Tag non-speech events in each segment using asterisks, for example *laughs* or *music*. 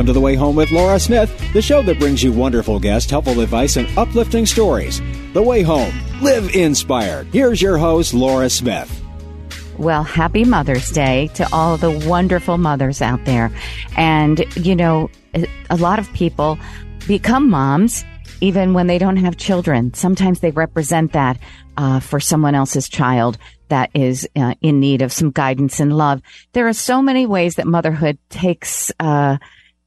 Welcome to The Way Home with Laura Smith, the show that brings you wonderful guests, helpful advice, and uplifting stories. The Way Home. Live inspired. Here's your host, Laura Smith. Well, happy Mother's Day to all the wonderful mothers out there. And, you know, a lot of people become moms even when they don't have children. Sometimes they represent that uh, for someone else's child that is uh, in need of some guidance and love. There are so many ways that motherhood takes uh,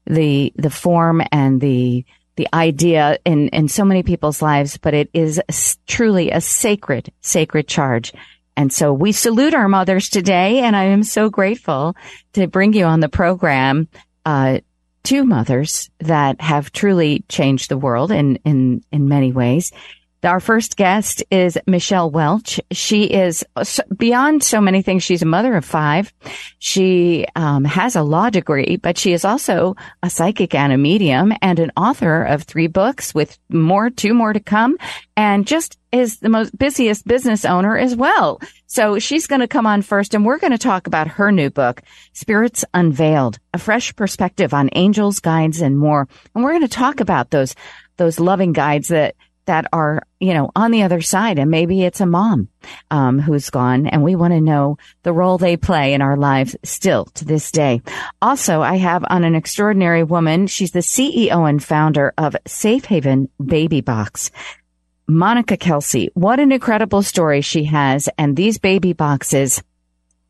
the the form and the the idea in in so many people's lives, but it is truly a sacred sacred charge. And so we salute our mothers today, and I am so grateful to bring you on the program. Uh, two mothers that have truly changed the world in, in, in many ways. Our first guest is Michelle Welch. She is beyond so many things. She's a mother of five. She um, has a law degree, but she is also a psychic and a medium and an author of three books with more, two more to come, and just is the most busiest business owner as well. So she's going to come on first and we're going to talk about her new book, Spirits Unveiled, a fresh perspective on angels, guides, and more. And we're going to talk about those, those loving guides that that are, you know, on the other side. And maybe it's a mom, um, who's gone and we want to know the role they play in our lives still to this day. Also, I have on an extraordinary woman. She's the CEO and founder of Safe Haven Baby Box. Monica Kelsey, what an incredible story she has. And these baby boxes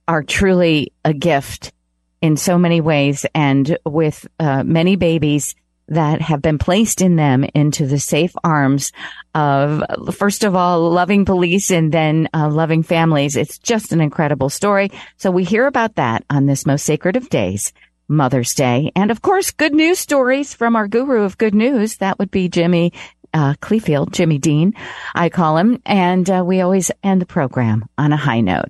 are truly a gift in so many ways. And with uh, many babies, that have been placed in them into the safe arms of, first of all, loving police and then uh, loving families. It's just an incredible story. So we hear about that on this most sacred of days. Mother's Day. And of course, good news stories from our guru of good news. That would be Jimmy uh, Cleefield, Jimmy Dean, I call him. And uh, we always end the program on a high note.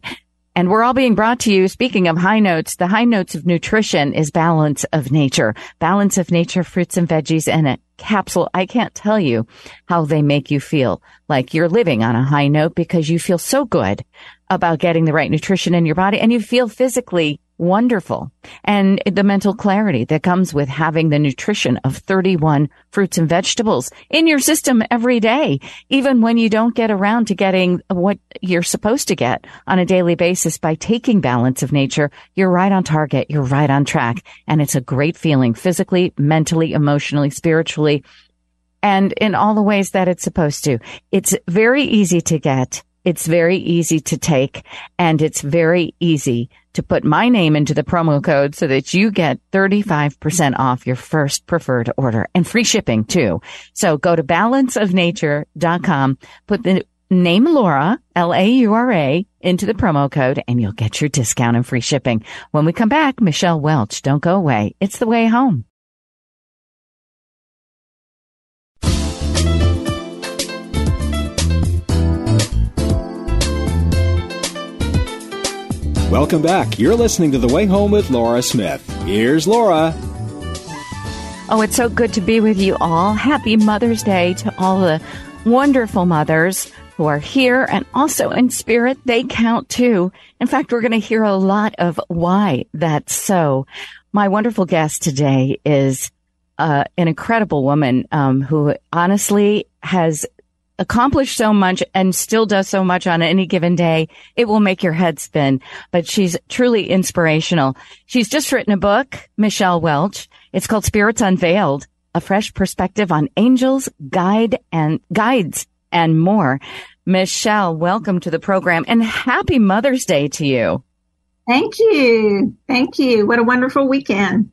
And we're all being brought to you. Speaking of high notes, the high notes of nutrition is balance of nature, balance of nature, fruits and veggies and a capsule. I can't tell you how they make you feel like you're living on a high note because you feel so good about getting the right nutrition in your body and you feel physically wonderful. And the mental clarity that comes with having the nutrition of 31 fruits and vegetables in your system every day, even when you don't get around to getting what you're supposed to get on a daily basis by taking balance of nature. You're right on target. You're right on track. And it's a great feeling physically, mentally, emotionally, spiritually, and in all the ways that it's supposed to. It's very easy to get. It's very easy to take and it's very easy to put my name into the promo code so that you get 35% off your first preferred order and free shipping too. So go to balanceofnature.com, put the name Laura, L-A-U-R-A into the promo code and you'll get your discount and free shipping. When we come back, Michelle Welch, don't go away. It's the way home. Welcome back. You're listening to The Way Home with Laura Smith. Here's Laura. Oh, it's so good to be with you all. Happy Mother's Day to all the wonderful mothers who are here and also in spirit. They count too. In fact, we're going to hear a lot of why that's so. My wonderful guest today is uh, an incredible woman um, who honestly has accomplished so much and still does so much on any given day, it will make your head spin. But she's truly inspirational. She's just written a book, Michelle Welch. It's called Spirits Unveiled, a fresh perspective on angels, guide and guides and more. Michelle, welcome to the program and happy Mother's Day to you. Thank you. Thank you. What a wonderful weekend.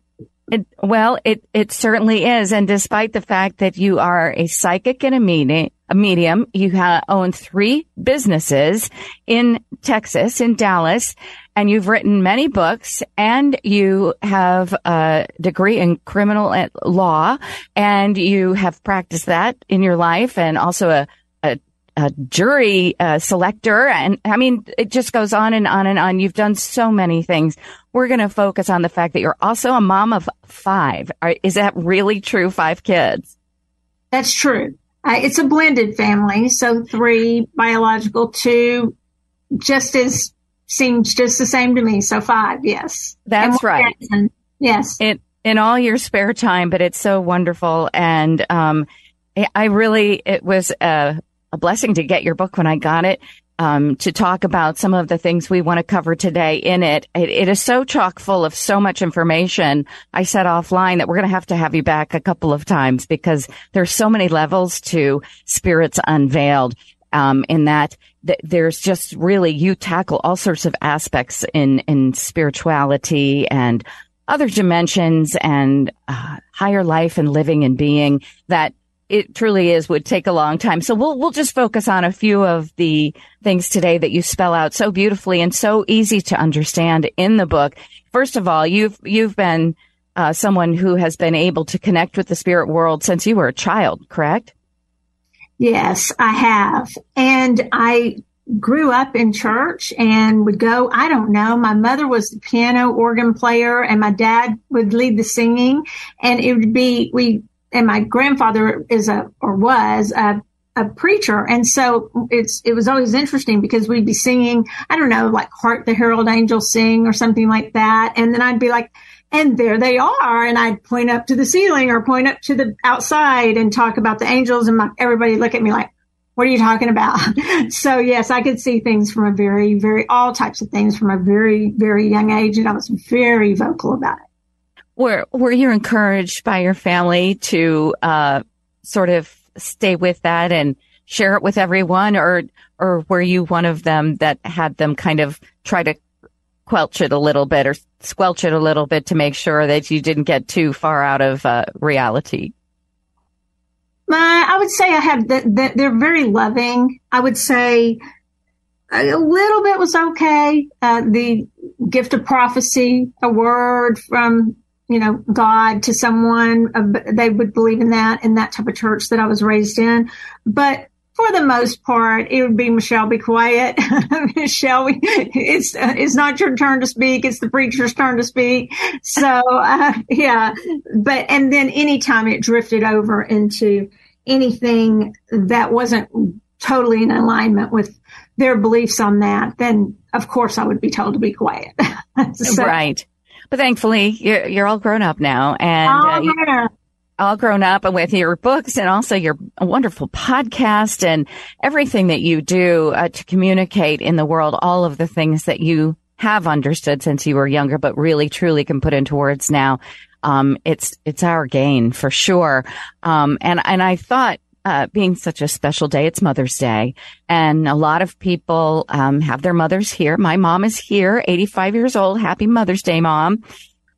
It, well, it, it certainly is. And despite the fact that you are a psychic and a medium, a medium, you own three businesses in Texas, in Dallas, and you've written many books and you have a degree in criminal law and you have practiced that in your life and also a, a a jury uh, selector. And I mean, it just goes on and on and on. You've done so many things. We're going to focus on the fact that you're also a mom of five. Is that really true? Five kids? That's true. Uh, it's a blended family. So three biological, two just as seems just the same to me. So five. Yes. That's right. Yes. It, in all your spare time, but it's so wonderful. And, um, I really, it was a, a blessing to get your book when I got it. Um, to talk about some of the things we want to cover today in it. it. It is so chock full of so much information. I said offline that we're going to have to have you back a couple of times because there's so many levels to spirits unveiled. Um, in that th- there's just really you tackle all sorts of aspects in in spirituality and other dimensions and uh, higher life and living and being that it truly is would take a long time. So we'll we'll just focus on a few of the things today that you spell out so beautifully and so easy to understand in the book. First of all, you've you've been uh, someone who has been able to connect with the spirit world since you were a child, correct? Yes, I have, and I grew up in church and would go, I don't know. My mother was the piano organ player and my dad would lead the singing and it would be, we, and my grandfather is a, or was a, a preacher. And so it's, it was always interesting because we'd be singing, I don't know, like Hark the Herald Angels Sing or something like that. And then I'd be like, and there they are. And I'd point up to the ceiling or point up to the outside and talk about the angels and my, everybody look at me like, what are you talking about? *laughs* so yes, I could see things from a very, very, all types of things from a very, very young age. And I was very vocal about it. Were, were you encouraged by your family to, uh, sort of stay with that and share it with everyone or, or were you one of them that had them kind of try to quelch it a little bit or squelch it a little bit to make sure that you didn't get too far out of uh, reality? I would say I have that, that they're very loving. I would say a little bit was okay. Uh, the gift of prophecy, a word from, you know, God to someone, uh, they would believe in that in that type of church that I was raised in. But for the most part, it would be Michelle, be quiet. *laughs* Michelle, it's, uh, it's not your turn to speak. It's the preacher's turn to speak. So, uh, *laughs* yeah, but, and then anytime it drifted over into anything that wasn't totally in alignment with their beliefs on that, then of course I would be told to be quiet. *laughs* so, right. But thankfully, you're, you're all grown up now and uh, yeah. all grown up and with your books and also your wonderful podcast and everything that you do uh, to communicate in the world, all of the things that you have understood since you were younger, but really truly can put into words now um, it's it's our gain for sure. Um, and and I thought. Uh, being such a special day, it's Mother's Day, and a lot of people um, have their mothers here. My mom is here, 85 years old. Happy Mother's Day, mom!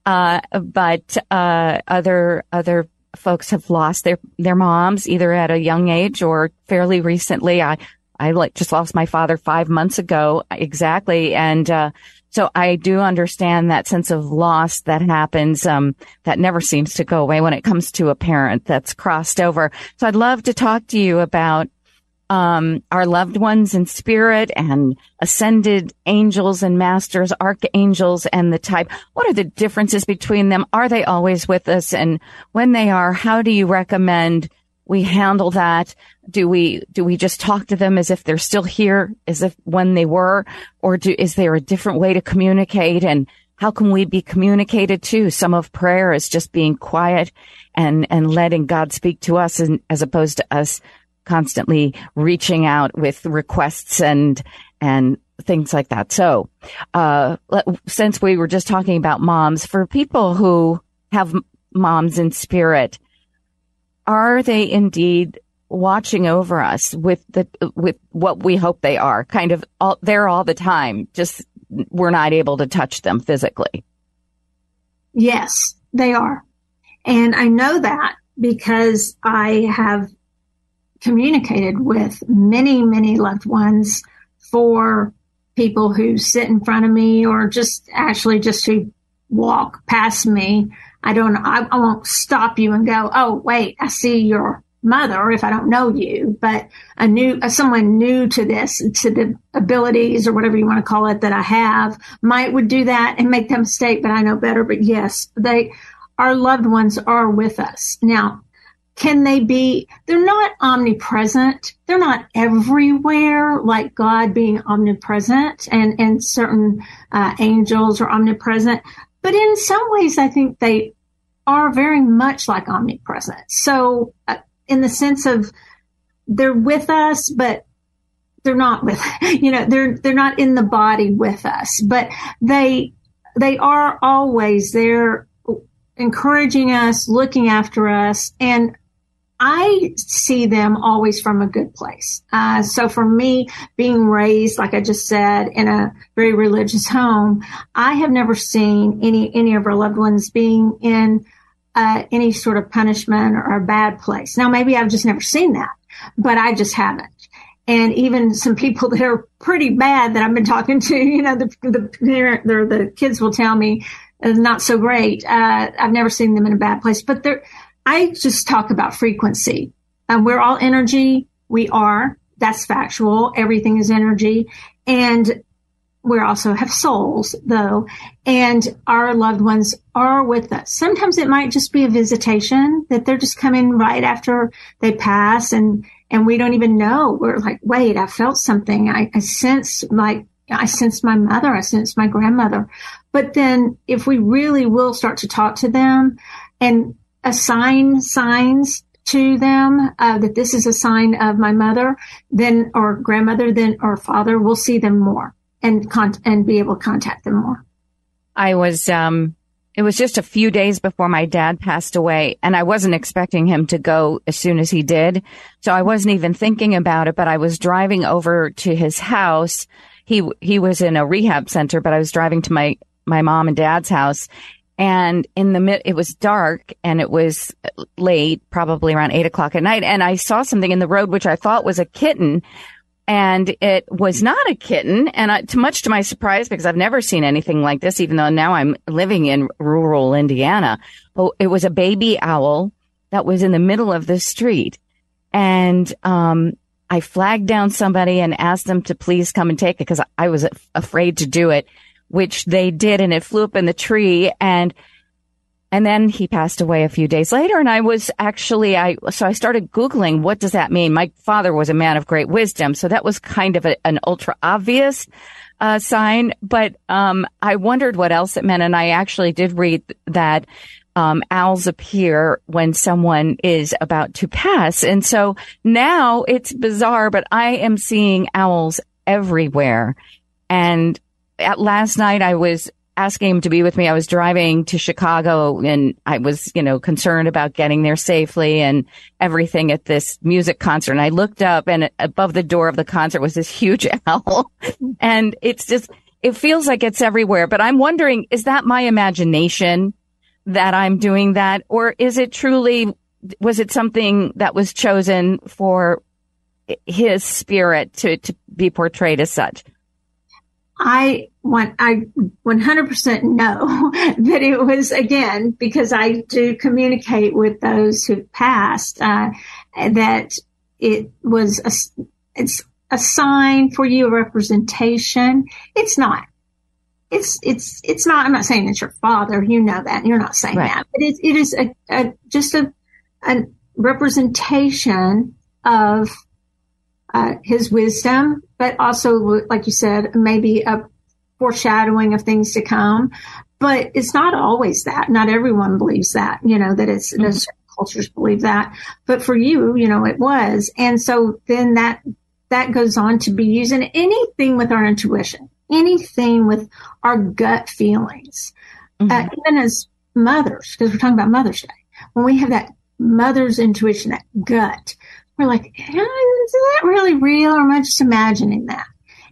Uh, but uh, other other folks have lost their their moms either at a young age or fairly recently. I I like just lost my father five months ago exactly, and uh, so I do understand that sense of loss that happens, um, that never seems to go away when it comes to a parent that's crossed over. So I'd love to talk to you about, um, our loved ones in spirit and ascended angels and masters, archangels and the type. What are the differences between them? Are they always with us? And when they are, how do you recommend we handle that? Do we, do we just talk to them as if they're still here, as if when they were, or do, is there a different way to communicate? And how can we be communicated to? Some of prayer is just being quiet and, and letting God speak to us and, as opposed to us constantly reaching out with requests and, and things like that. So, uh, since we were just talking about moms, for people who have moms in spirit, are they indeed watching over us with the with what we hope they are? Kind of all there all the time just we're not able to touch them physically. Yes they are. And i know that because i have communicated with many many loved ones for people who sit in front of me or just actually just who walk past me I don't, I, I won't stop you and go, oh, wait, I see your mother if I don't know you, but a new, someone new to this, to the abilities or whatever you want to call it that I have might would do that and make that mistake, but I know better. But yes, they, our loved ones are with us. Now, can they be, they're not omnipresent. They're not everywhere like God being omnipresent and, and certain uh, angels are omnipresent, but in some ways, I think they are very much like omnipresent. So, uh, in the sense of they're with us, but they're not with, *laughs* you know, they're, they're not in the body with us, but they, they are always there encouraging us, looking after us. And I see them always from a good place. Uh, so for me, being raised, like I just said, in a very religious home, I have never seen any, any of our loved ones being in uh, any sort of punishment or a bad place. Now, maybe I've just never seen that, but I just haven't. And even some people *laughs* that are pretty bad that I've been talking to, you know, the the parent, the, the kids will tell me not so great. Uh, I've never seen them in a bad place, but they're, I just talk about frequency. Um, we're all energy. We are. That's factual. Everything is energy. And we also have souls though, and our loved ones are with us. Sometimes it might just be a visitation that they're just coming right after they pass and, and we don't even know. We're like, wait, I felt something. I, I sense like, I sense my mother. I sense my grandmother. But then if we really will start to talk to them and assign signs to them uh, that this is a sign of my mother, then or grandmother, then or father, we'll see them more and con- and be able to contact them more. I was um it was just a few days before my dad passed away and I wasn't expecting him to go as soon as he did. So I wasn't even thinking about it, but I was driving over to his house. He he was in a rehab center, but I was driving to my my mom and dad's house and in the mid, it was dark and it was late, probably around eight o'clock at night. And I saw something in the road, which I thought was a kitten, and it was not a kitten. And I, to much to my surprise, because I've never seen anything like this, even though now I'm living in rural Indiana. But it was a baby owl that was in the middle of the street. And, um, I flagged down somebody and asked them to please come and take it because I was afraid to do it, which they did. And it flew up in the tree and and then he passed away a few days later. And I was actually, I, so I started Googling, what does that mean? My father was a man of great wisdom. So that was kind of a, an ultra obvious, uh, sign. But, um, I wondered what else it meant. And I actually did read that, um, owls appear when someone is about to pass. And so now it's bizarre, but I am seeing owls everywhere. And last night I was asking him to be with me. I was driving to Chicago and I was, you know, concerned about getting there safely and everything at this music concert. And I looked up and above the door of the concert was this huge *laughs* owl. and it's just, it feels like it's everywhere. But I'm wondering, is that my imagination that I'm doing that? Or is it truly, was it something that was chosen for his spirit to, to be portrayed as such? I want, I 100% know *laughs* that it was again, because I do communicate with those who've passed, uh, that it was a, it's a sign for you, a representation. It's not. It's, it's, it's not, I'm not saying it's your father. You know that. You're not saying right. that, but it, it is a, a just a, a representation of uh, his wisdom, but also, like you said, maybe a foreshadowing of things to come. But it's not always that. Not everyone believes that, you know, that it's, mm-hmm. certain cultures believe that. But for you, you know, it was. And so then that, that goes on to be used in anything with our intuition, anything with our gut feelings, mm-hmm. uh, even as mothers, because we're talking about Mother's Day. When we have that mother's intuition, that gut, we're like, is that really real or am I just imagining that?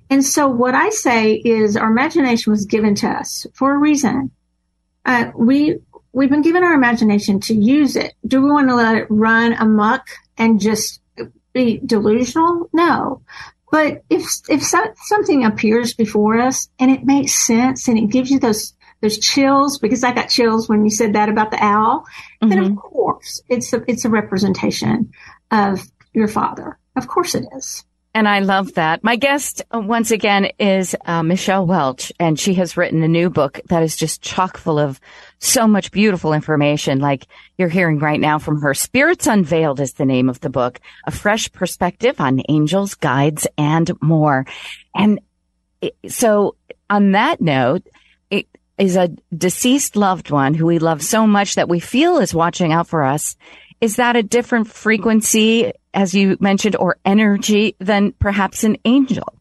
And so what I say is our imagination was given to us for a reason. Uh, we, we've been given our imagination to use it. Do we want to let it run amok and just be delusional? No. But if, if so, something appears before us and it makes sense and it gives you those, those chills, because I got chills when you said that about the owl, mm-hmm. then of mm-hmm. course it's a, it's a representation of your father. Of course it is. And I love that. My guest uh, once again is uh, Michelle Welch, and she has written a new book that is just chock full of so much beautiful information, like you're hearing right now from her. Spirits Unveiled is the name of the book, a fresh perspective on angels, guides, and more. And so on that note, is a deceased loved one who we love so much that we feel is watching out for us, is that a different frequency, as you mentioned, or energy than perhaps an angel?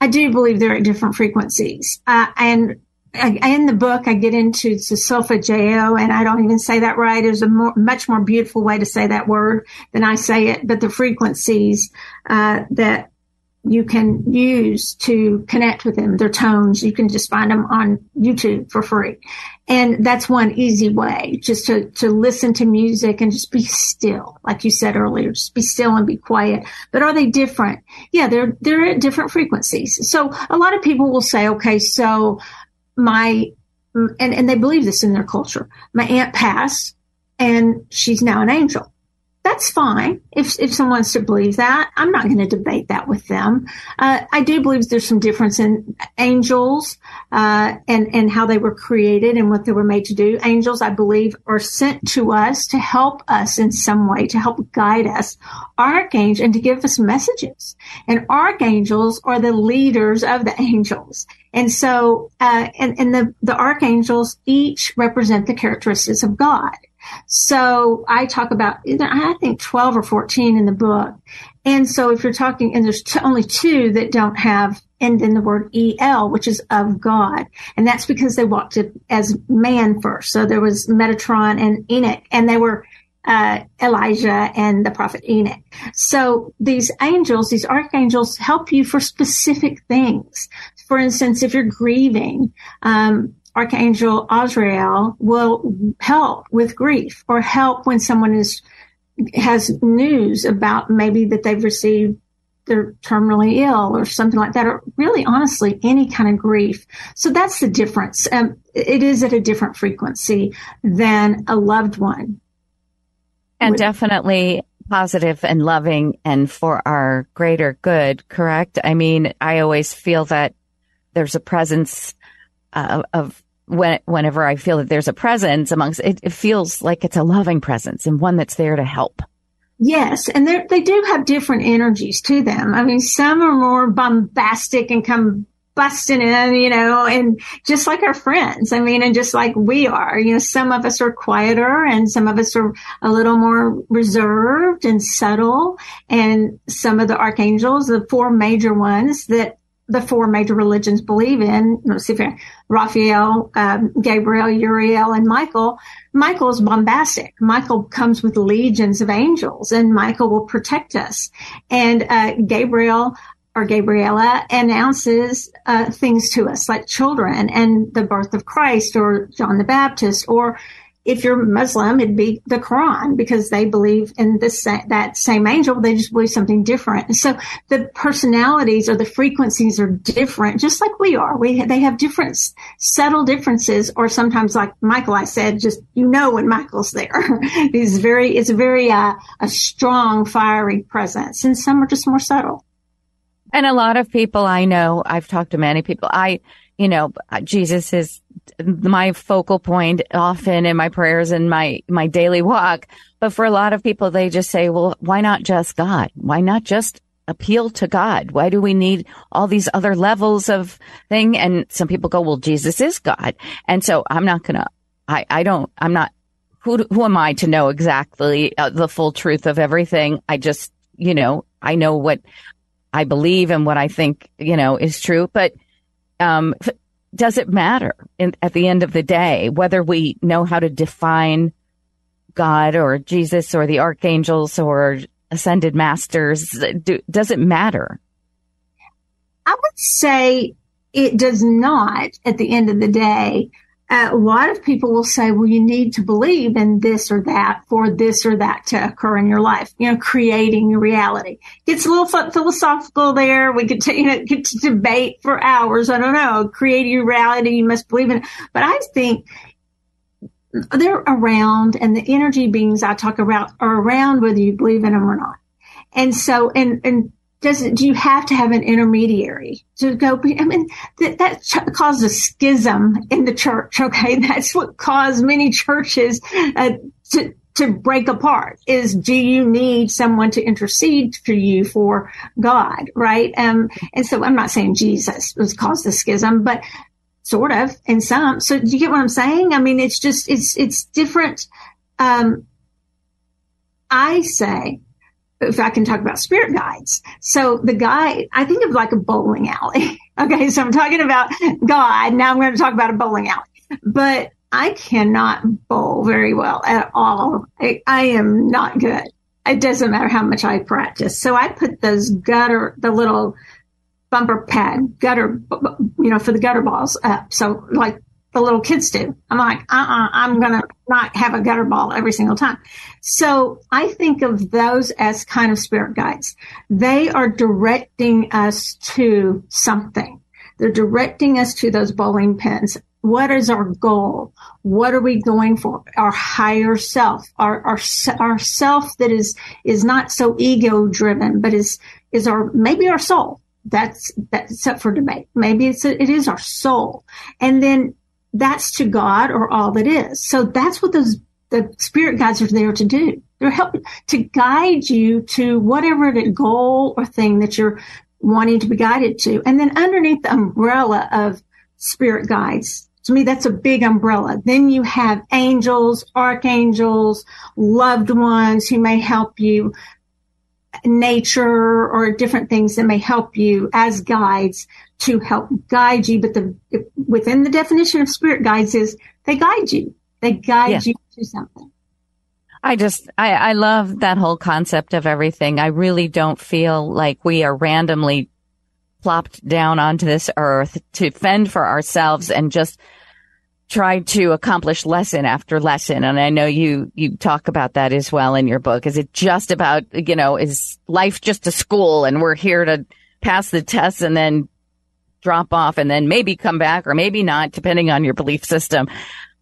I do believe they're at different frequencies. Uh, and I, in the book, I get into solfeggio, and I don't even say that right. There's a more, much more beautiful way to say that word than I say it. But the frequencies uh, that you can use to connect with them, their tones, you can just find them on YouTube for free. And that's one easy way, just to, to listen to music and just be still. Like you said earlier, just be still and be quiet. But are they different? Yeah, they're, they're at different frequencies. So a lot of people will say, okay, so my, and, and they believe this in their culture. My aunt passed and she's now an angel that's fine if if someone wants to believe that. I'm not going to debate that with them. Uh, I do believe there's some difference in angels uh, and and how they were created and what they were made to do. Angels, I believe, are sent to us to help us in some way, to help guide us. Archangels and to give us messages. And archangels are the leaders of the angels. And so, uh, and, and the, the archangels each represent the characteristics of God. So I talk about, I think 12 or 14 in the book. And so if you're talking, and there's t- only two that don't have end in the word EL, which is of God. And that's because they walked as man first. So there was Metatron and Enoch, and they were uh, Elijah and the prophet Enoch. So these angels, these archangels help you for specific things. For instance, if you're grieving, um, Archangel Azrael will help with grief or help when someone is has news about maybe that they've received they're terminally ill or something like that, or really honestly any kind of grief. So that's the difference. Um, it is at a different frequency than a loved one. And would. definitely positive and loving and for our greater good, correct? I mean, I always feel that there's a presence uh, of when, whenever I feel that there's a presence amongst it, it feels like it's a loving presence and one that's there to help. Yes, and they do have different energies to them. I mean, some are more bombastic and come busting in, you know, and just like our friends. I mean, and just like we are, you know, some of us are quieter and some of us are a little more reserved and subtle. And some of the archangels, the four major ones that the four major religions believe in, Raphael, um, Gabriel, Uriel, and Michael. Michael is bombastic. Michael comes with legions of angels, and Michael will protect us. And uh, Gabriel or Gabriella announces uh, things to us like children and the birth of Christ or John the Baptist or if you're Muslim, it'd be the Quran because they believe in this that same angel. They just believe something different. So the personalities or the frequencies are different, just like we are. We they have different subtle differences, or sometimes, like Michael, I said, just you know when Michael's there. *laughs* He's very it's very uh, a strong, fiery presence, and some are just more subtle. And a lot of people I know, I've talked to many people. I you know, Jesus is my focal point often in my prayers and my, my daily walk. But for a lot of people, they just say, well, why not just God? Why not just appeal to God? Why do we need all these other levels of thing? And some people go, well, Jesus is God. And so I'm not going to, I, I don't, I'm not, who, who am I to know exactly uh, the full truth of everything? I just, you know, I know what I believe and what I think, you know, is true. But um, does it matter in, at the end of the day whether we know how to define God or Jesus or the archangels or ascended masters? Do, does it matter? I would say it does not at the end of the day a lot of people will say, well, you need to believe in this or that for this or that to occur in your life, you know, creating your reality. It's a little philosophical there. We could, t- you know, get to debate for hours. I don't know. Creating your reality, you must believe in it. But I think they're around and the energy beings I talk about are around whether you believe in them or not. And so, and, and does it, do you have to have an intermediary to go? I mean, that, that ch- caused a schism in the church. Okay. *laughs* That's what caused many churches uh, to, to break apart is do you need someone to intercede for you for God? Right. Um, and so I'm not saying Jesus was caused the schism, but sort of in some. So do you get what I'm saying? I mean, it's just, it's, it's different. Um, I say, if I can talk about spirit guides. So the guide, I think of like a bowling alley. *laughs* okay. So I'm talking about God. Now I'm going to talk about a bowling alley, but I cannot bowl very well at all. I, I am not good. It doesn't matter how much I practice. So I put those gutter, the little bumper pad gutter, you know, for the gutter balls up. So like the little kids do. I'm like, uh-uh, I'm going to not have a gutter ball every single time. So I think of those as kind of spirit guides. They are directing us to something. They're directing us to those bowling pins. What is our goal? What are we going for? Our higher self, our, our, our self that is, is not so ego driven, but is, is our, maybe our soul that's that's up for debate. Maybe it's a, it is our soul, and then that's to God or all that is. So that's what those the spirit guides are there to do. They're helping to guide you to whatever the goal or thing that you're wanting to be guided to. And then underneath the umbrella of spirit guides, to me, that's a big umbrella. Then you have angels, archangels, loved ones who may help you nature or different things that may help you as guides to help guide you. But the within the definition of spirit guides is they guide you. They guide yeah. you to something. I just, I, I love that whole concept of everything. I really don't feel like we are randomly plopped down onto this earth to fend for ourselves and just tried to accomplish lesson after lesson. And I know you, you talk about that as well in your book. Is it just about, you know, is life just a school and we're here to pass the tests and then drop off and then maybe come back or maybe not, depending on your belief system.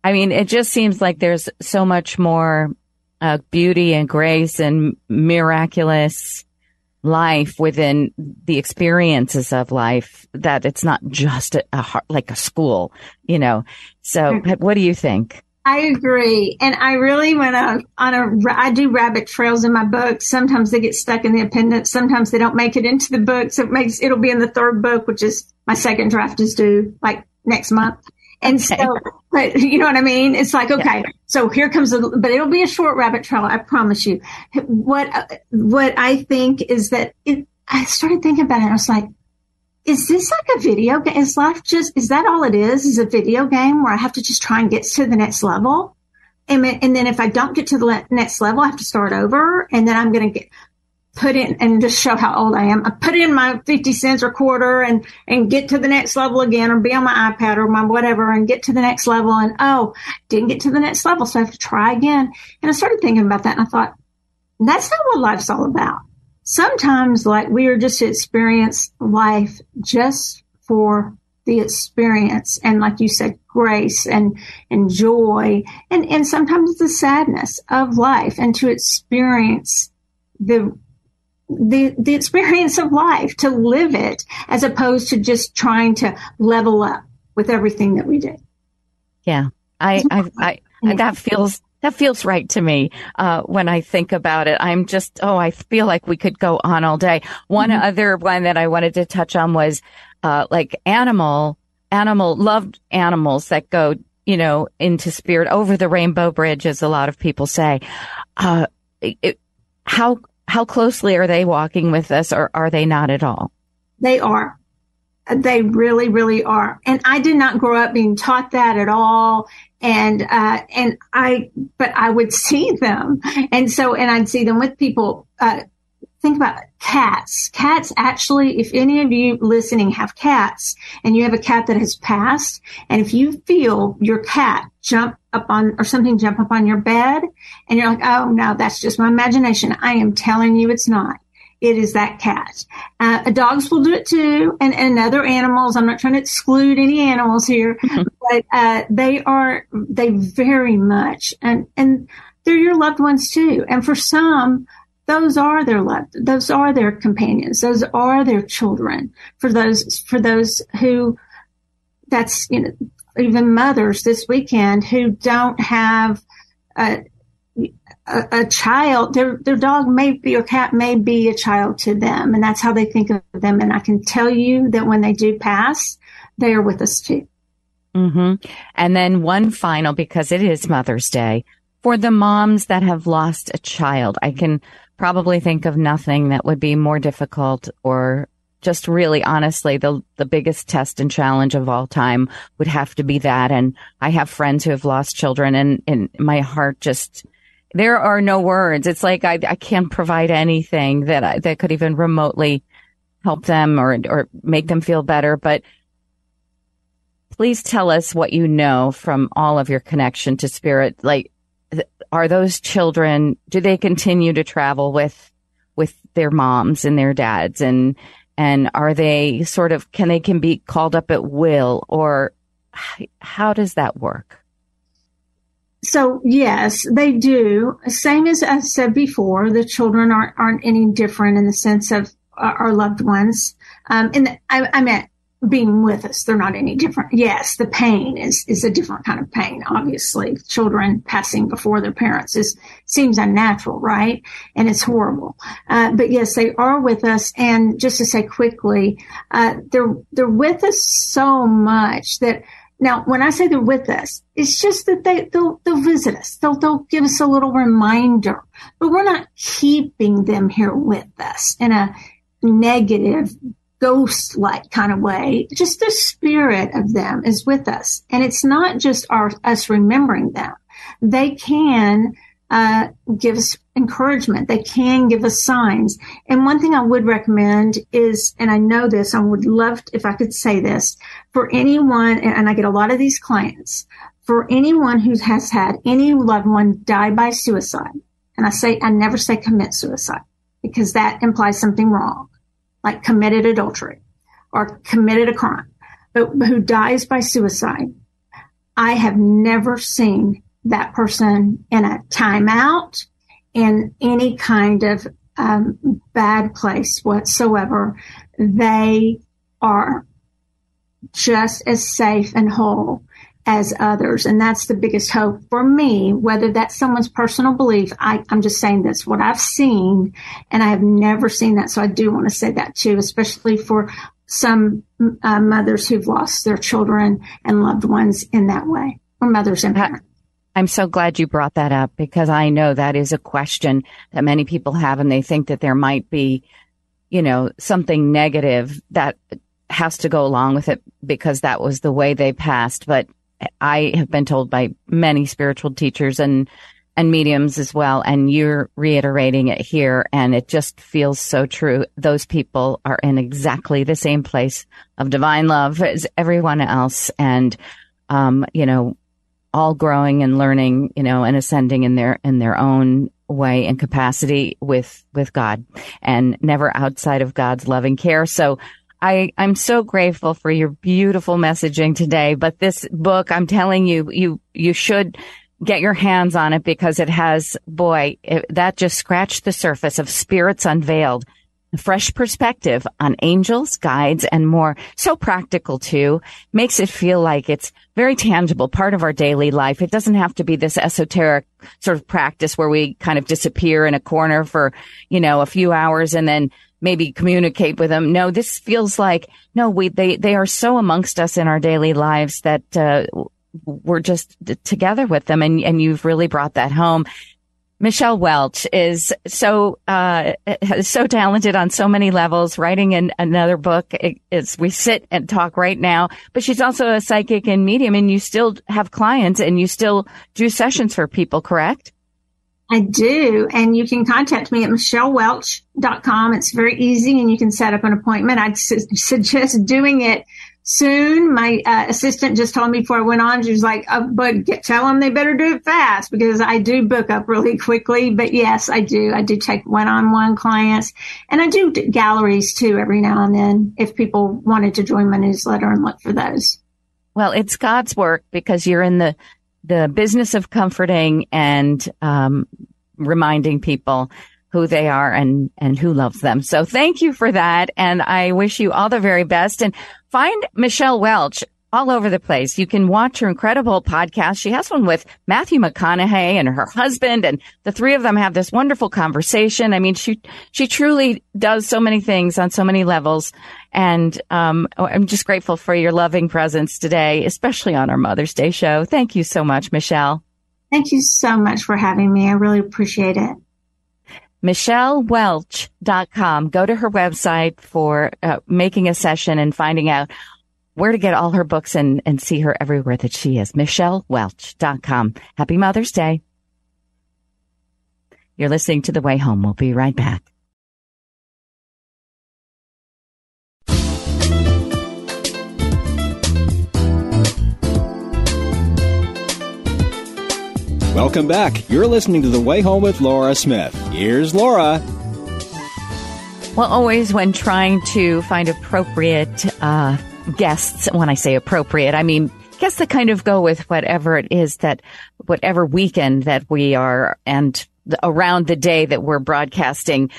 I mean, it just seems like there's so much more uh, beauty and grace and miraculous life within the experiences of life that it's not just a, a like a school, you know. So mm-hmm. what do you think? I agree. And I really went on, on a, I do rabbit trails in my book. Sometimes they get stuck in the appendix. Sometimes they don't make it into the book. So it makes, it'll be in the third book, which is my second draft is due like next month. And so, but *laughs* you know what I mean? It's like, okay, yeah. so here comes a, but it'll be a short rabbit trail. I promise you. What, what I think is that it, I started thinking about it. I was like, is this like a video game? Is life just, is that all it is? Is a video game where I have to just try and get to the next level? And, and then if I don't get to the next level, I have to start over and then I'm going to get, put in and just show how old I am. I put in my 50 cents or quarter and, and get to the next level again or be on my iPad or my whatever and get to the next level. And oh, didn't get to the next level. So I have to try again. And I started thinking about that and I thought, that's not what life's all about. Sometimes like we are just to experience life just for the experience and like you said grace and and joy and and sometimes the sadness of life and to experience the the, the experience of life, to live it as opposed to just trying to level up with everything that we do. Yeah. I, I, I, that feels, that feels right to me. Uh, when I think about it, I'm just, oh, I feel like we could go on all day. One mm-hmm. other one that I wanted to touch on was, uh, like animal, animal, loved animals that go, you know, into spirit over the rainbow bridge, as a lot of people say. Uh, it, how how closely are they walking with us or are they not at all? They are. They really, really are. And I did not grow up being taught that at all. And, uh, and I, but I would see them. And so, and I'd see them with people, uh, think about cats. Cats actually, if any of you listening have cats and you have a cat that has passed, and if you feel your cat jump up on or something jump up on your bed and you're like, oh no, that's just my imagination. I am telling you it's not. It is that cat. Uh, dogs will do it too, and, and other animals. I'm not trying to exclude any animals here, *laughs* but uh, they are they very much and and they're your loved ones too. And for some, those are their loved, those are their companions, those are their children. For those for those who that's you know even mothers this weekend who don't have a, a, a, child, their, their dog may be or cat may be a child to them. And that's how they think of them. And I can tell you that when they do pass, they are with us too. Mm-hmm. And then one final, because it is Mother's Day, for the moms that have lost a child. I can probably think of nothing that would be more difficult or just really honestly the the biggest test and challenge of all time would have to be that. And I have friends who have lost children and and my heart just there are no words. It's like I I can't provide anything that I, that could even remotely help them or or make them feel better. But please tell us what you know from all of your connection to spirit. Like are those children do they continue to travel with with their moms and their dads? And and are they sort of can they can be called up at will? Or how does that work? So yes they do. Same as i said before the children aren't aren't any different in the sense of our loved ones. Um, and I, I meant being with us. They're not any different. Yes, the pain is, is a different kind of pain. Obviously, children passing before their parents is, seems unnatural, right? And it's horrible. Uh, but yes, they are with us. And just to say quickly, uh, they're, they're with us so much that now, when I say they're with us, it's just that they, they'll, they'll visit us. They'll, they'll give us a little reminder, but we're not keeping them here with us in a negative, ghost like kind of way. Just the spirit of them is with us. And it's not just our, us remembering them. They can, uh, give us encouragement. They can give us signs. And one thing I would recommend is, and I know this, I would love if I could say this for anyone, and I get a lot of these clients, for anyone who has had any loved one die by suicide. And I say, I never say commit suicide because that implies something wrong like committed adultery or committed a crime, but who dies by suicide, I have never seen that person in a timeout in any kind of um, bad place whatsoever. They are just as safe and whole as others. And that's the biggest hope for me, whether that's someone's personal belief. I, am just saying that's what I've seen and I have never seen that. So I do want to say that too, especially for some uh, mothers who've lost their children and loved ones in that way or mothers and parents. I'm so glad you brought that up because I know that is a question that many people have and they think that there might be, you know, something negative that has to go along with it because that was the way they passed. But I have been told by many spiritual teachers and and mediums as well. And you're reiterating it here. And it just feels so true. Those people are in exactly the same place of divine love as everyone else. And, um, you know, all growing and learning, you know, and ascending in their, in their own way and capacity with, with God and never outside of God's loving care. So I, I'm so grateful for your beautiful messaging today. But this book, I'm telling you, you, you should get your hands on it because it has, boy, it, that just scratched the surface of spirits unveiled. A fresh perspective on angels, guides, and more. So practical too. Makes it feel like it's very tangible, part of our daily life. It doesn't have to be this esoteric sort of practice where we kind of disappear in a corner for, you know, a few hours and then maybe communicate with them. No, this feels like, no, we, they, they are so amongst us in our daily lives that, uh, we're just together with them. And, and you've really brought that home. Michelle Welch is so, uh, *laughs* so talented on so many levels, writing in another book as we sit and talk right now, but she's also a psychic and medium and you still have clients and you still do sessions for people, correct? I do. And you can contact me at michellewelch.com. It's very easy and you can set up an appointment. I'd su- suggest doing it soon. My uh, assistant just told me before I went on, she was like, oh, but get, tell them they better do it fast because I do book up really quickly. But yes, I do. I do take one-on-one clients and I do galleries too every now and then if people wanted to join my newsletter and look for those. Well, it's God's work because you're in the the business of comforting and um, reminding people who they are and and who loves them. So thank you for that, and I wish you all the very best. And find Michelle Welch all over the place. You can watch her incredible podcast. She has one with Matthew McConaughey and her husband, and the three of them have this wonderful conversation. I mean, she she truly does so many things on so many levels, and um, I'm just grateful for your loving presence today, especially on our Mother's Day show. Thank you so much, Michelle. Thank you so much for having me. I really appreciate it. MichelleWelch.com. Go to her website for uh, making a session and finding out where to get all her books and, and see her everywhere that she is. MichelleWelch.com. Happy Mother's Day. You're listening to The Way Home. We'll be right back. Welcome back. You're listening to The Way Home with Laura Smith. Here's Laura. Well, always when trying to find appropriate uh, guests, when I say appropriate, I mean guests that kind of go with whatever it is that, whatever weekend that we are and around the day that we're broadcasting.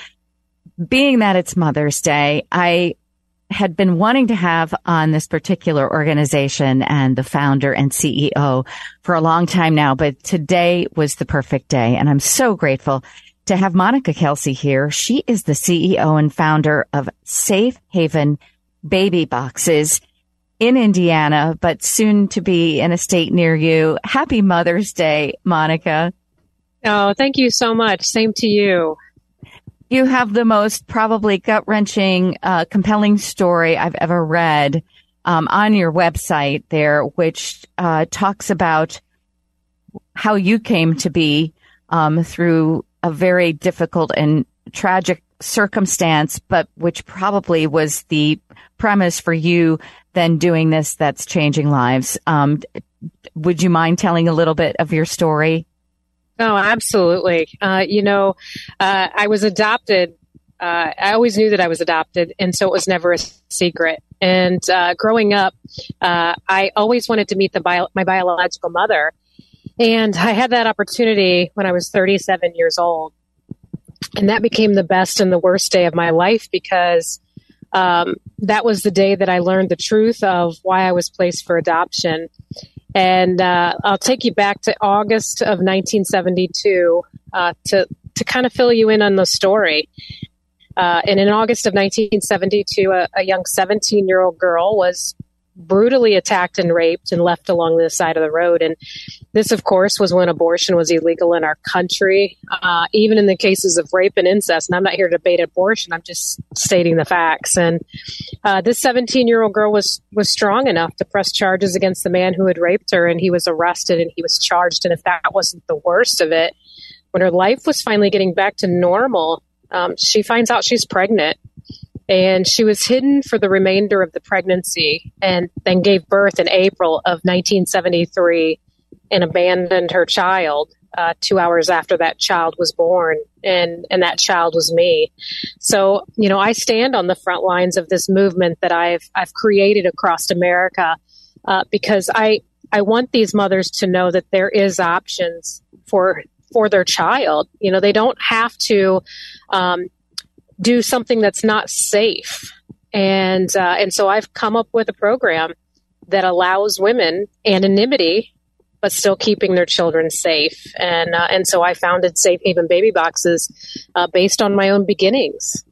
Being that it's Mother's Day, I had been wanting to have on this particular organization and the founder and CEO for a long time now, but today was the perfect day. And I'm so grateful to have Monica Kelsey here. She is the CEO and founder of Safe Haven Baby Boxes in Indiana, but soon to be in a state near you. Happy Mother's Day, Monica. Oh, thank you so much. Same to you. You have the most probably gut wrenching, uh, compelling story I've ever read um, on your website there, which uh, talks about how you came to be um, through a very difficult and tragic circumstance, but which probably was the premise for you then doing this that's changing lives. Um, would you mind telling a little bit of your story? Oh, absolutely. Uh, you know, uh, I was adopted. Uh, I always knew that I was adopted, and so it was never a secret. And uh, growing up, uh, I always wanted to meet the bio- my biological mother, and I had that opportunity when I was 37 years old, and that became the best and the worst day of my life because um, that was the day that I learned the truth of why I was placed for adoption. And uh, I'll take you back to August of 1972 uh, to to kind of fill you in on the story. Uh, and in August of 1972, a, a young 17 year old girl was brutally attacked and raped and left along the side of the road. And this, of course, was when abortion was illegal in our country, uh, even in the cases of rape and incest. And I'm not here to debate abortion; I'm just stating the facts. And uh, this 17 year old girl was was strong enough to press charges against the man who had raped her, and he was arrested and he was charged. And if that wasn't the worst of it, when her life was finally getting back to normal, um, she finds out she's pregnant and she was hidden for the remainder of the pregnancy and then gave birth in April of 1973 and abandoned her child uh, two hours after that child was born. And and that child was me. So you know i stand on the front lines of this movement that i've i've created across america uh, because i i want these mothers to know that there is options for for their child. You know they don't have to um, do something that's not safe. And uh, and so I've come up with a program that allows women anonymity, but still keeping their children safe. And uh, and so I founded Safe Haven Baby Boxes uh, based on my own beginnings.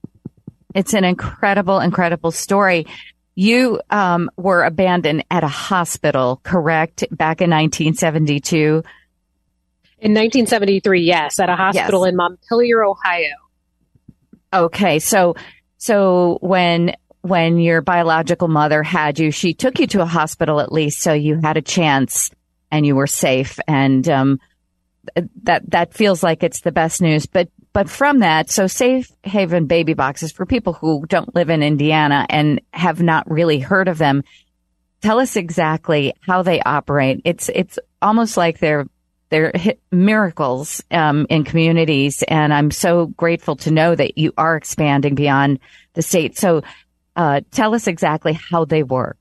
It's an incredible, incredible story. You um, were abandoned at a hospital, correct? Back in 1972. In 1973, yes, at a hospital yes. in Montpelier, Ohio. Okay. So, so when, when your biological mother had you, she took you to a hospital at least. So you had a chance and you were safe. And, um, that, that feels like it's the best news. But, but from that, so safe haven baby boxes for people who don't live in Indiana and have not really heard of them. Tell us exactly how they operate. It's, it's almost like they're they're miracles um, in communities, and I'm so grateful to know that you are expanding beyond the state. So, uh, tell us exactly how they work.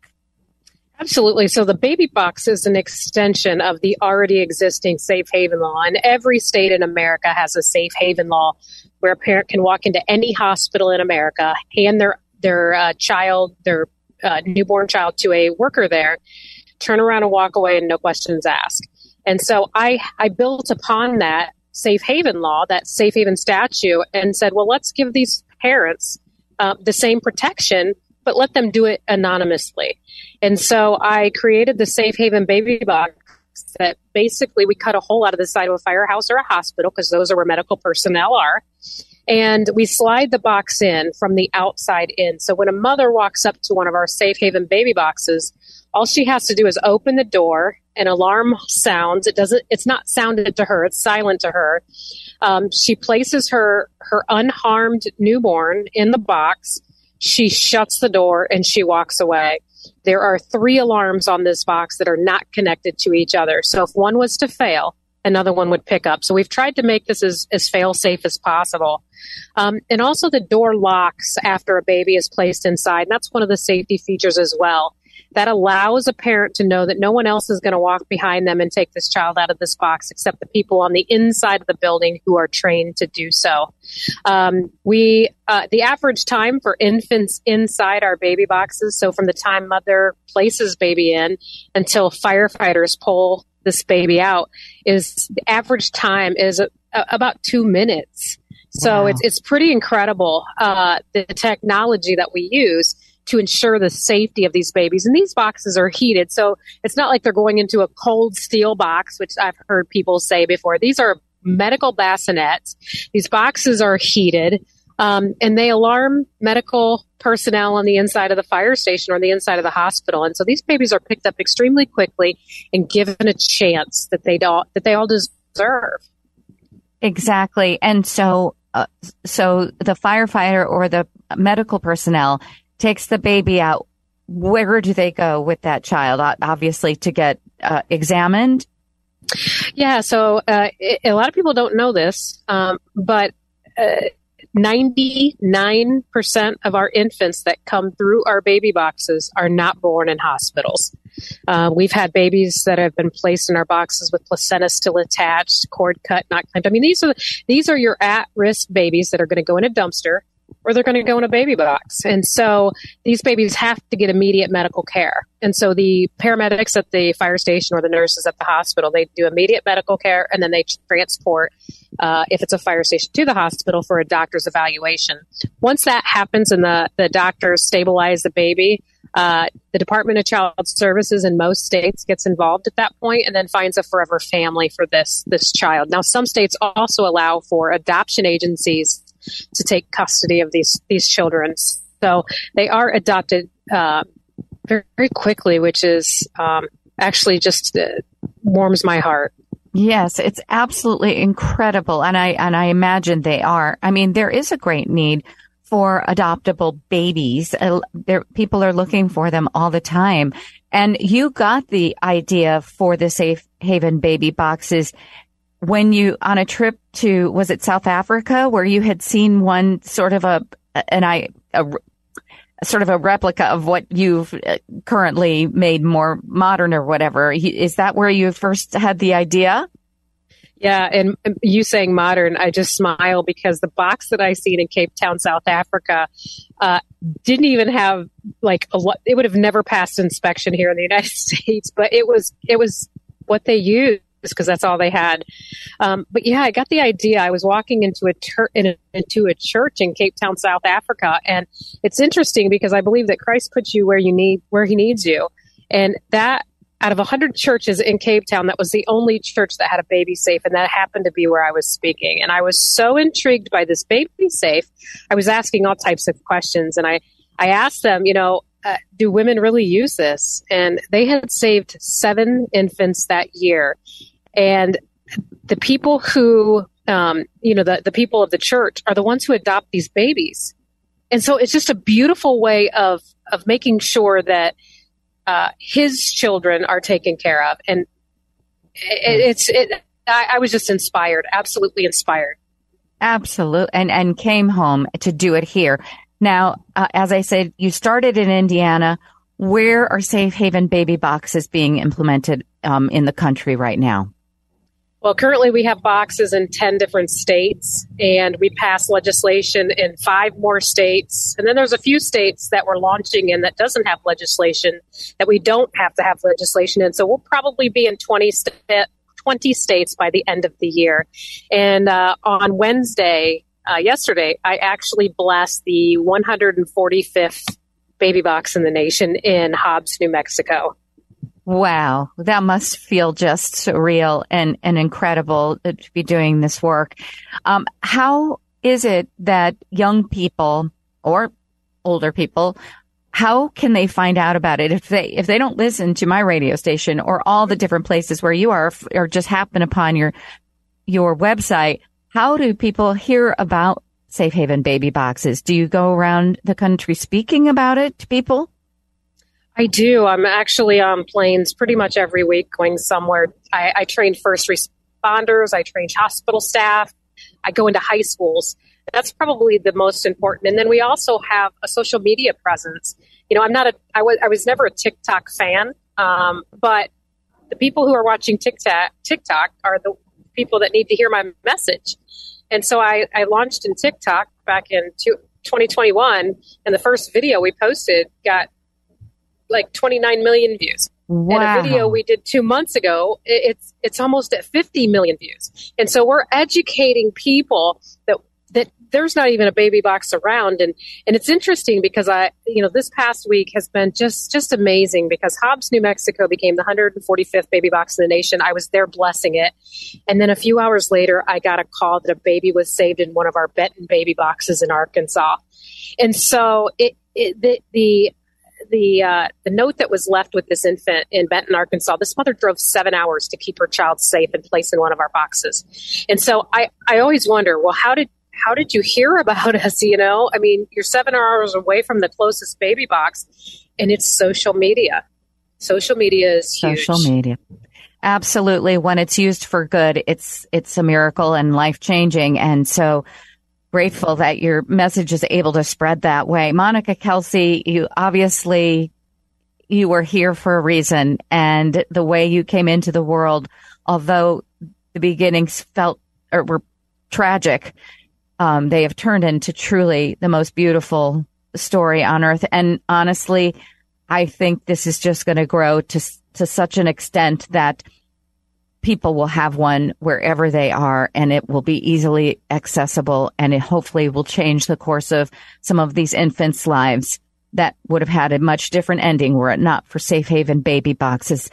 Absolutely. So the baby box is an extension of the already existing safe haven law. And every state in America has a safe haven law where a parent can walk into any hospital in America, hand their, their uh, child, their uh, newborn child to a worker there, turn around and walk away and no questions asked. And so I, I built upon that safe haven law, that safe haven statute, and said, well, let's give these parents uh, the same protection, but let them do it anonymously. And so I created the safe haven baby box that basically we cut a hole out of the side of a firehouse or a hospital because those are where medical personnel are. And we slide the box in from the outside in. So when a mother walks up to one of our safe haven baby boxes, all she has to do is open the door an alarm sounds. It doesn't, it's not sounded to her. It's silent to her. Um, she places her, her unharmed newborn in the box. She shuts the door and she walks away. There are three alarms on this box that are not connected to each other. So if one was to fail, another one would pick up. So we've tried to make this as, as fail safe as possible. Um, and also the door locks after a baby is placed inside. And that's one of the safety features as well that allows a parent to know that no one else is going to walk behind them and take this child out of this box except the people on the inside of the building who are trained to do so. Um, we uh, the average time for infants inside our baby boxes, so from the time mother places baby in until firefighters pull this baby out, is the average time is a, a, about two minutes. So wow. it's it's pretty incredible uh, the technology that we use to ensure the safety of these babies. And these boxes are heated. So it's not like they're going into a cold steel box, which I've heard people say before. These are medical bassinets. These boxes are heated. Um, and they alarm medical personnel on the inside of the fire station or the inside of the hospital. And so these babies are picked up extremely quickly and given a chance that they all that they all deserve. Exactly. And so, uh, so the firefighter or the medical personnel takes the baby out, where do they go with that child? Obviously, to get uh, examined. Yeah, so uh, a lot of people don't know this, um, but uh, 99% of our infants that come through our baby boxes are not born in hospitals. Uh, we've had babies that have been placed in our boxes with placenta still attached, cord cut, not clamped. I mean, these are these are your at-risk babies that are going to go in a dumpster or they're going to go in a baby box. And so these babies have to get immediate medical care. And so the paramedics at the fire station or the nurses at the hospital, they do immediate medical care and then they transport, uh, if it's a fire station, to the hospital for a doctor's evaluation. Once that happens and the, the doctors stabilize the baby, uh, the Department of Child Services in most states gets involved at that point and then finds a forever family for this this child. Now, some states also allow for adoption agencies to take custody of these these children. So they are adopted uh, very, very, quickly, which is um, actually just uh, warms my heart. Yes, it's absolutely incredible, and I and I imagine they are. I mean, there is a great need for adoptable babies. Uh, there, people are looking for them all the time. And you got the idea for the safe haven baby boxes when you on a trip to was it South Africa where you had seen one sort of a and I a, sort of a replica of what you've uh, currently made more modern or whatever is that where you first had the idea yeah and you saying modern i just smile because the box that i seen in cape town south africa uh, didn't even have like a lot. it would have never passed inspection here in the united *laughs* states but it was it was what they used because that's all they had. Um, but yeah, I got the idea. I was walking into a, in a, into a church in Cape Town, South Africa, and it's interesting because I believe that Christ puts you where you need where He needs you, and that out of 100 churches in Cape Town, that was the only church that had a baby safe, and that happened to be where I was speaking. And I was so intrigued by this baby safe, I was asking all types of questions, and I I asked them, you know, uh, do women really use this? And they had saved seven infants that year. And the people who, um, you know, the, the people of the church are the ones who adopt these babies. And so it's just a beautiful way of, of making sure that uh, his children are taken care of. And it, it's, it, I, I was just inspired, absolutely inspired. Absolutely. And, and came home to do it here. Now, uh, as I said, you started in Indiana. Where are safe haven baby boxes being implemented um, in the country right now? Well, currently we have boxes in 10 different states, and we passed legislation in five more states. And then there's a few states that we're launching in that doesn't have legislation, that we don't have to have legislation in. So we'll probably be in 20, st- 20 states by the end of the year. And uh, on Wednesday, uh, yesterday, I actually blessed the 145th baby box in the nation in Hobbs, New Mexico. Wow, that must feel just surreal and, and incredible to be doing this work. Um, how is it that young people or older people, how can they find out about it if they if they don't listen to my radio station or all the different places where you are or just happen upon your your website? How do people hear about Safe Haven baby boxes? Do you go around the country speaking about it to people? I do. I'm actually on planes pretty much every week going somewhere. I, I train first responders, I train hospital staff, I go into high schools. That's probably the most important. And then we also have a social media presence. You know, I'm not a, I was, I was never a TikTok fan, um, but the people who are watching TikTok, TikTok are the people that need to hear my message. And so I, I launched in TikTok back in two, 2021, and the first video we posted got like 29 million views. Wow. And a video we did two months ago, it's it's almost at 50 million views. And so we're educating people that that there's not even a baby box around. And and it's interesting because I you know this past week has been just just amazing because Hobbs New Mexico became the 145th baby box in the nation. I was there blessing it. And then a few hours later I got a call that a baby was saved in one of our Benton baby boxes in Arkansas. And so it, it the, the the uh, the note that was left with this infant in Benton, Arkansas, this mother drove seven hours to keep her child safe and place in one of our boxes. And so I, I always wonder, well, how did how did you hear about *laughs* us? You know, I mean, you're seven hours away from the closest baby box, and it's social media. Social media is huge. Social media. Absolutely. When it's used for good, it's it's a miracle and life changing. And so grateful that your message is able to spread that way. Monica Kelsey, you obviously you were here for a reason and the way you came into the world, although the beginnings felt or were tragic, um, they have turned into truly the most beautiful story on earth. And honestly, I think this is just going to grow to, to such an extent that people will have one wherever they are and it will be easily accessible and it hopefully will change the course of some of these infants' lives that would have had a much different ending were it not for Safe Haven baby boxes.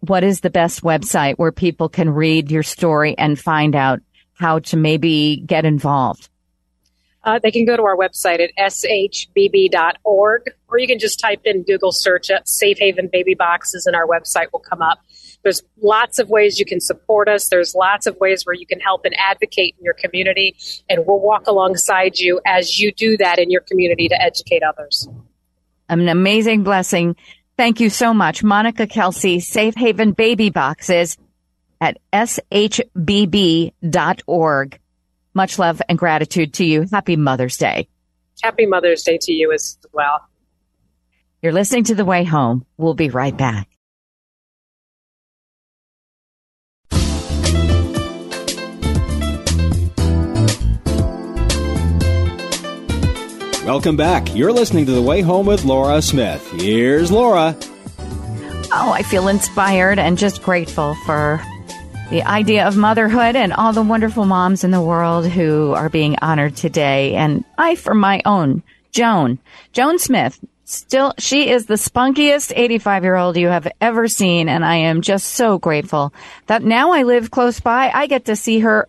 What is the best website where people can read your story and find out how to maybe get involved? Uh, they can go to our website at shbb.org, or you can just type in Google search at Safe Haven Baby Boxes, and our website will come up. There's lots of ways you can support us. There's lots of ways where you can help and advocate in your community, and we'll walk alongside you as you do that in your community to educate others. An amazing blessing. Thank you so much. Monica Kelsey, Safe Haven Baby Boxes at shbb.org. Much love and gratitude to you. Happy Mother's Day. Happy Mother's Day to you as well. You're listening to The Way Home. We'll be right back. Welcome back. You're listening to The Way Home with Laura Smith. Here's Laura. Oh, I feel inspired and just grateful for the idea of motherhood and all the wonderful moms in the world who are being honored today. And I, for my own, Joan, Joan Smith, still, she is the spunkiest 85 year old you have ever seen. And I am just so grateful that now I live close by. I get to see her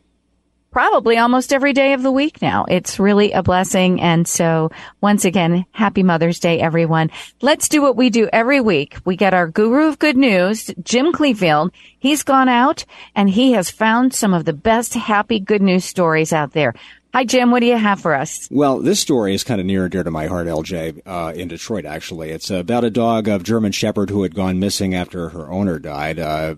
probably almost every day of the week now. It's really a blessing. And so once again, happy Mother's Day, everyone. Let's do what we do every week. We get our guru of good news, Jim Clevefield. He's gone out and he has found some of the best happy good news stories out there. Hi, Jim. What do you have for us? Well, this story is kind of near and dear to my heart, LJ, uh, in Detroit, actually. It's about a dog of German Shepherd who had gone missing after her owner died. Uh,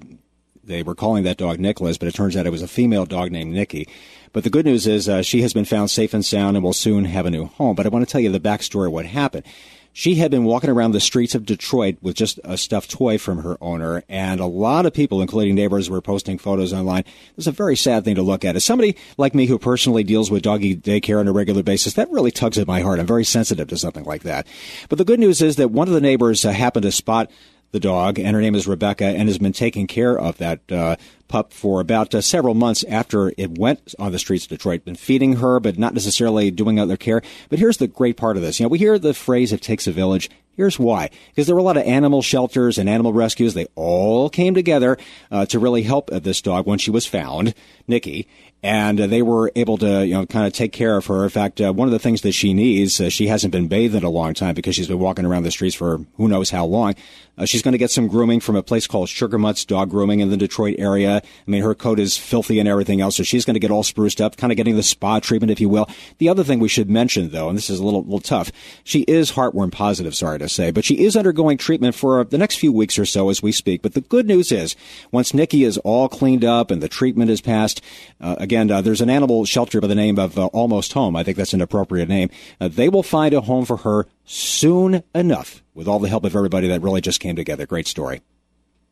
they were calling that dog Nicholas, but it turns out it was a female dog named Nikki. But the good news is uh, she has been found safe and sound and will soon have a new home. But I want to tell you the backstory of what happened. She had been walking around the streets of Detroit with just a stuffed toy from her owner, and a lot of people, including neighbors, were posting photos online. It's a very sad thing to look at. As somebody like me who personally deals with doggy daycare on a regular basis, that really tugs at my heart. I'm very sensitive to something like that. But the good news is that one of the neighbors uh, happened to spot the dog, and her name is Rebecca, and has been taking care of that uh, pup for about uh, several months after it went on the streets of Detroit. Been feeding her, but not necessarily doing other care. But here's the great part of this. You know, we hear the phrase "it takes a village." Here's why. Because there were a lot of animal shelters and animal rescues. They all came together uh, to really help this dog when she was found, Nikki and uh, they were able to, you know, kind of take care of her. In fact, uh, one of the things that she needs, uh, she hasn't been bathed in a long time because she's been walking around the streets for who knows how long. Uh, she's going to get some grooming from a place called Sugar Mutts Dog Grooming in the Detroit area. I mean, her coat is filthy and everything else, so she's going to get all spruced up, kind of getting the spa treatment, if you will. The other thing we should mention, though, and this is a little, little tough, she is heartworm positive, sorry to say, but she is undergoing treatment for the next few weeks or so as we speak. But the good news is, once Nikki is all cleaned up and the treatment is passed, uh, again, uh, there's an animal shelter by the name of uh, Almost Home. I think that's an appropriate name. Uh, they will find a home for her soon enough with all the help of everybody that really just came together. Great story.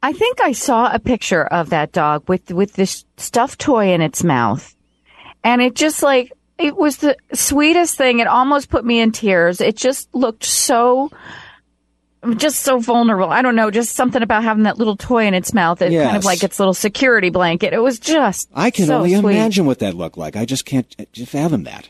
I think I saw a picture of that dog with with this stuffed toy in its mouth, and it just like it was the sweetest thing. It almost put me in tears. It just looked so just so vulnerable. I don't know, just something about having that little toy in its mouth. It's yes. kind of like its little security blanket. It was just. I can so only sweet. imagine what that looked like. I just can't fathom that.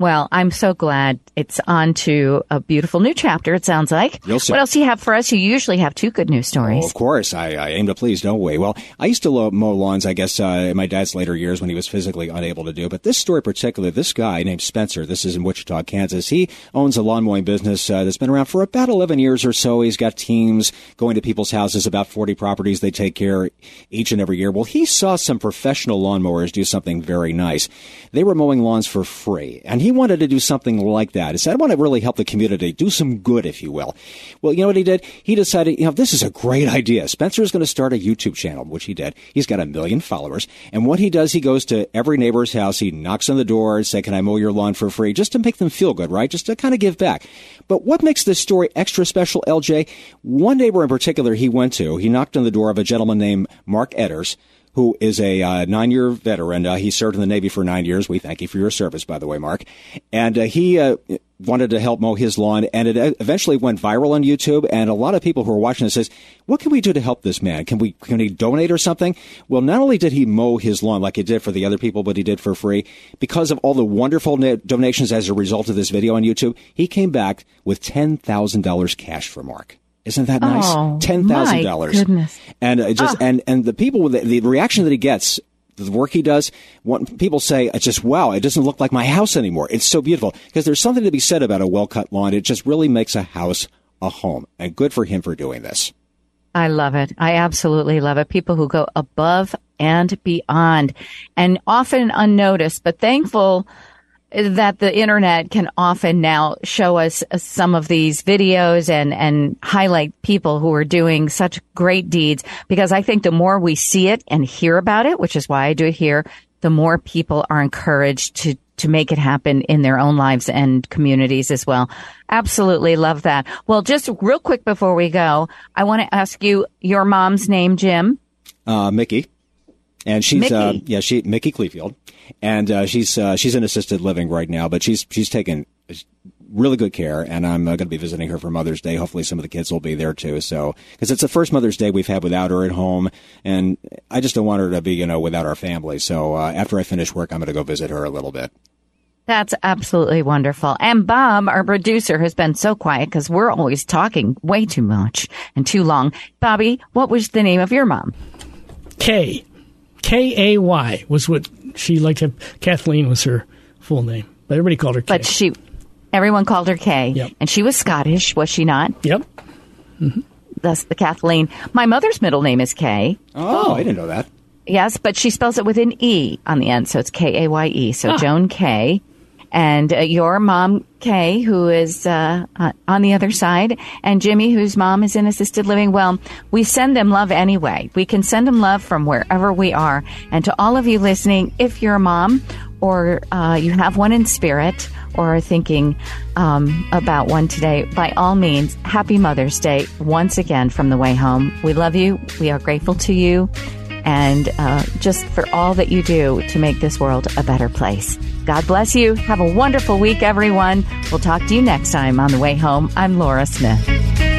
Well, I'm so glad it's on to a beautiful new chapter, it sounds like. What else do you have for us? You usually have two good news stories. Oh, of course. I, I, aim to please, don't we? Well, I used to mow lawns, I guess, uh, in my dad's later years when he was physically unable to do. But this story particularly, this guy named Spencer, this is in Wichita, Kansas, he owns a lawn mowing business uh, that's been around for about 11 years or so. He's got teams going to people's houses, about 40 properties they take care each and every year. Well, he saw some professional lawnmowers do something very nice. They were mowing lawns for free, and he wanted to do something something like that. He said, I want to really help the community, do some good, if you will. Well, you know what he did? He decided, you know, this is a great idea. Spencer is going to start a YouTube channel, which he did. He's got a million followers. And what he does, he goes to every neighbor's house. He knocks on the door and say, can I mow your lawn for free? Just to make them feel good, right? Just to kind of give back. But what makes this story extra special, LJ? One neighbor in particular he went to, he knocked on the door of a gentleman named Mark Edders who is a uh, nine year veteran. Uh, he served in the Navy for nine years. We thank you for your service, by the way, Mark. And uh, he uh, wanted to help mow his lawn, and it uh, eventually went viral on YouTube. And a lot of people who are watching this says, "What can we do to help this man? Can we can he donate or something?" Well, not only did he mow his lawn like he did for the other people, but he did for free because of all the wonderful donations as a result of this video on YouTube. He came back with ten thousand dollars cash for Mark. Isn't that nice? Oh, Ten thousand dollars. And uh, just oh. and and the people the, the reaction that he gets the work he does, what people say, it's just, wow, it doesn't look like my house anymore. It's so beautiful. Because there's something to be said about a well cut lawn. It just really makes a house a home. And good for him for doing this. I love it. I absolutely love it. People who go above and beyond and often unnoticed, but thankful that the internet can often now show us some of these videos and, and highlight people who are doing such great deeds because I think the more we see it and hear about it, which is why I do it here, the more people are encouraged to, to make it happen in their own lives and communities as well. Absolutely love that. Well, just real quick before we go, I want to ask you your mom's name, Jim. Uh, Mickey. And she's, uh, yeah, she, Mickey Clefield and uh, she's uh, she's in assisted living right now, but she's she's taken really good care, and I'm uh, going to be visiting her for Mother's Day. Hopefully, some of the kids will be there too. So, because it's the first Mother's Day we've had without her at home, and I just don't want her to be, you know, without our family. So, uh, after I finish work, I'm going to go visit her a little bit. That's absolutely wonderful. And Bob, our producer, has been so quiet because we're always talking way too much and too long. Bobby, what was the name of your mom? Kay. K A Y was what she liked to have. Kathleen was her full name, but everybody called her Kay. But she, everyone called her Kay. Yep. And she was Scottish, was she not? Yep. Mm-hmm. Thus the Kathleen. My mother's middle name is Kay. Oh, I didn't know that. Yes, but she spells it with an E on the end, so it's K A Y E. So ah. Joan Kay. And uh, your mom, Kay, who is uh, uh, on the other side, and Jimmy, whose mom is in assisted living. Well, we send them love anyway. We can send them love from wherever we are. And to all of you listening, if you're a mom or uh, you have one in spirit or are thinking um, about one today, by all means, happy Mother's Day once again from the way home. We love you. We are grateful to you and uh, just for all that you do to make this world a better place. God bless you. Have a wonderful week, everyone. We'll talk to you next time on the way home. I'm Laura Smith.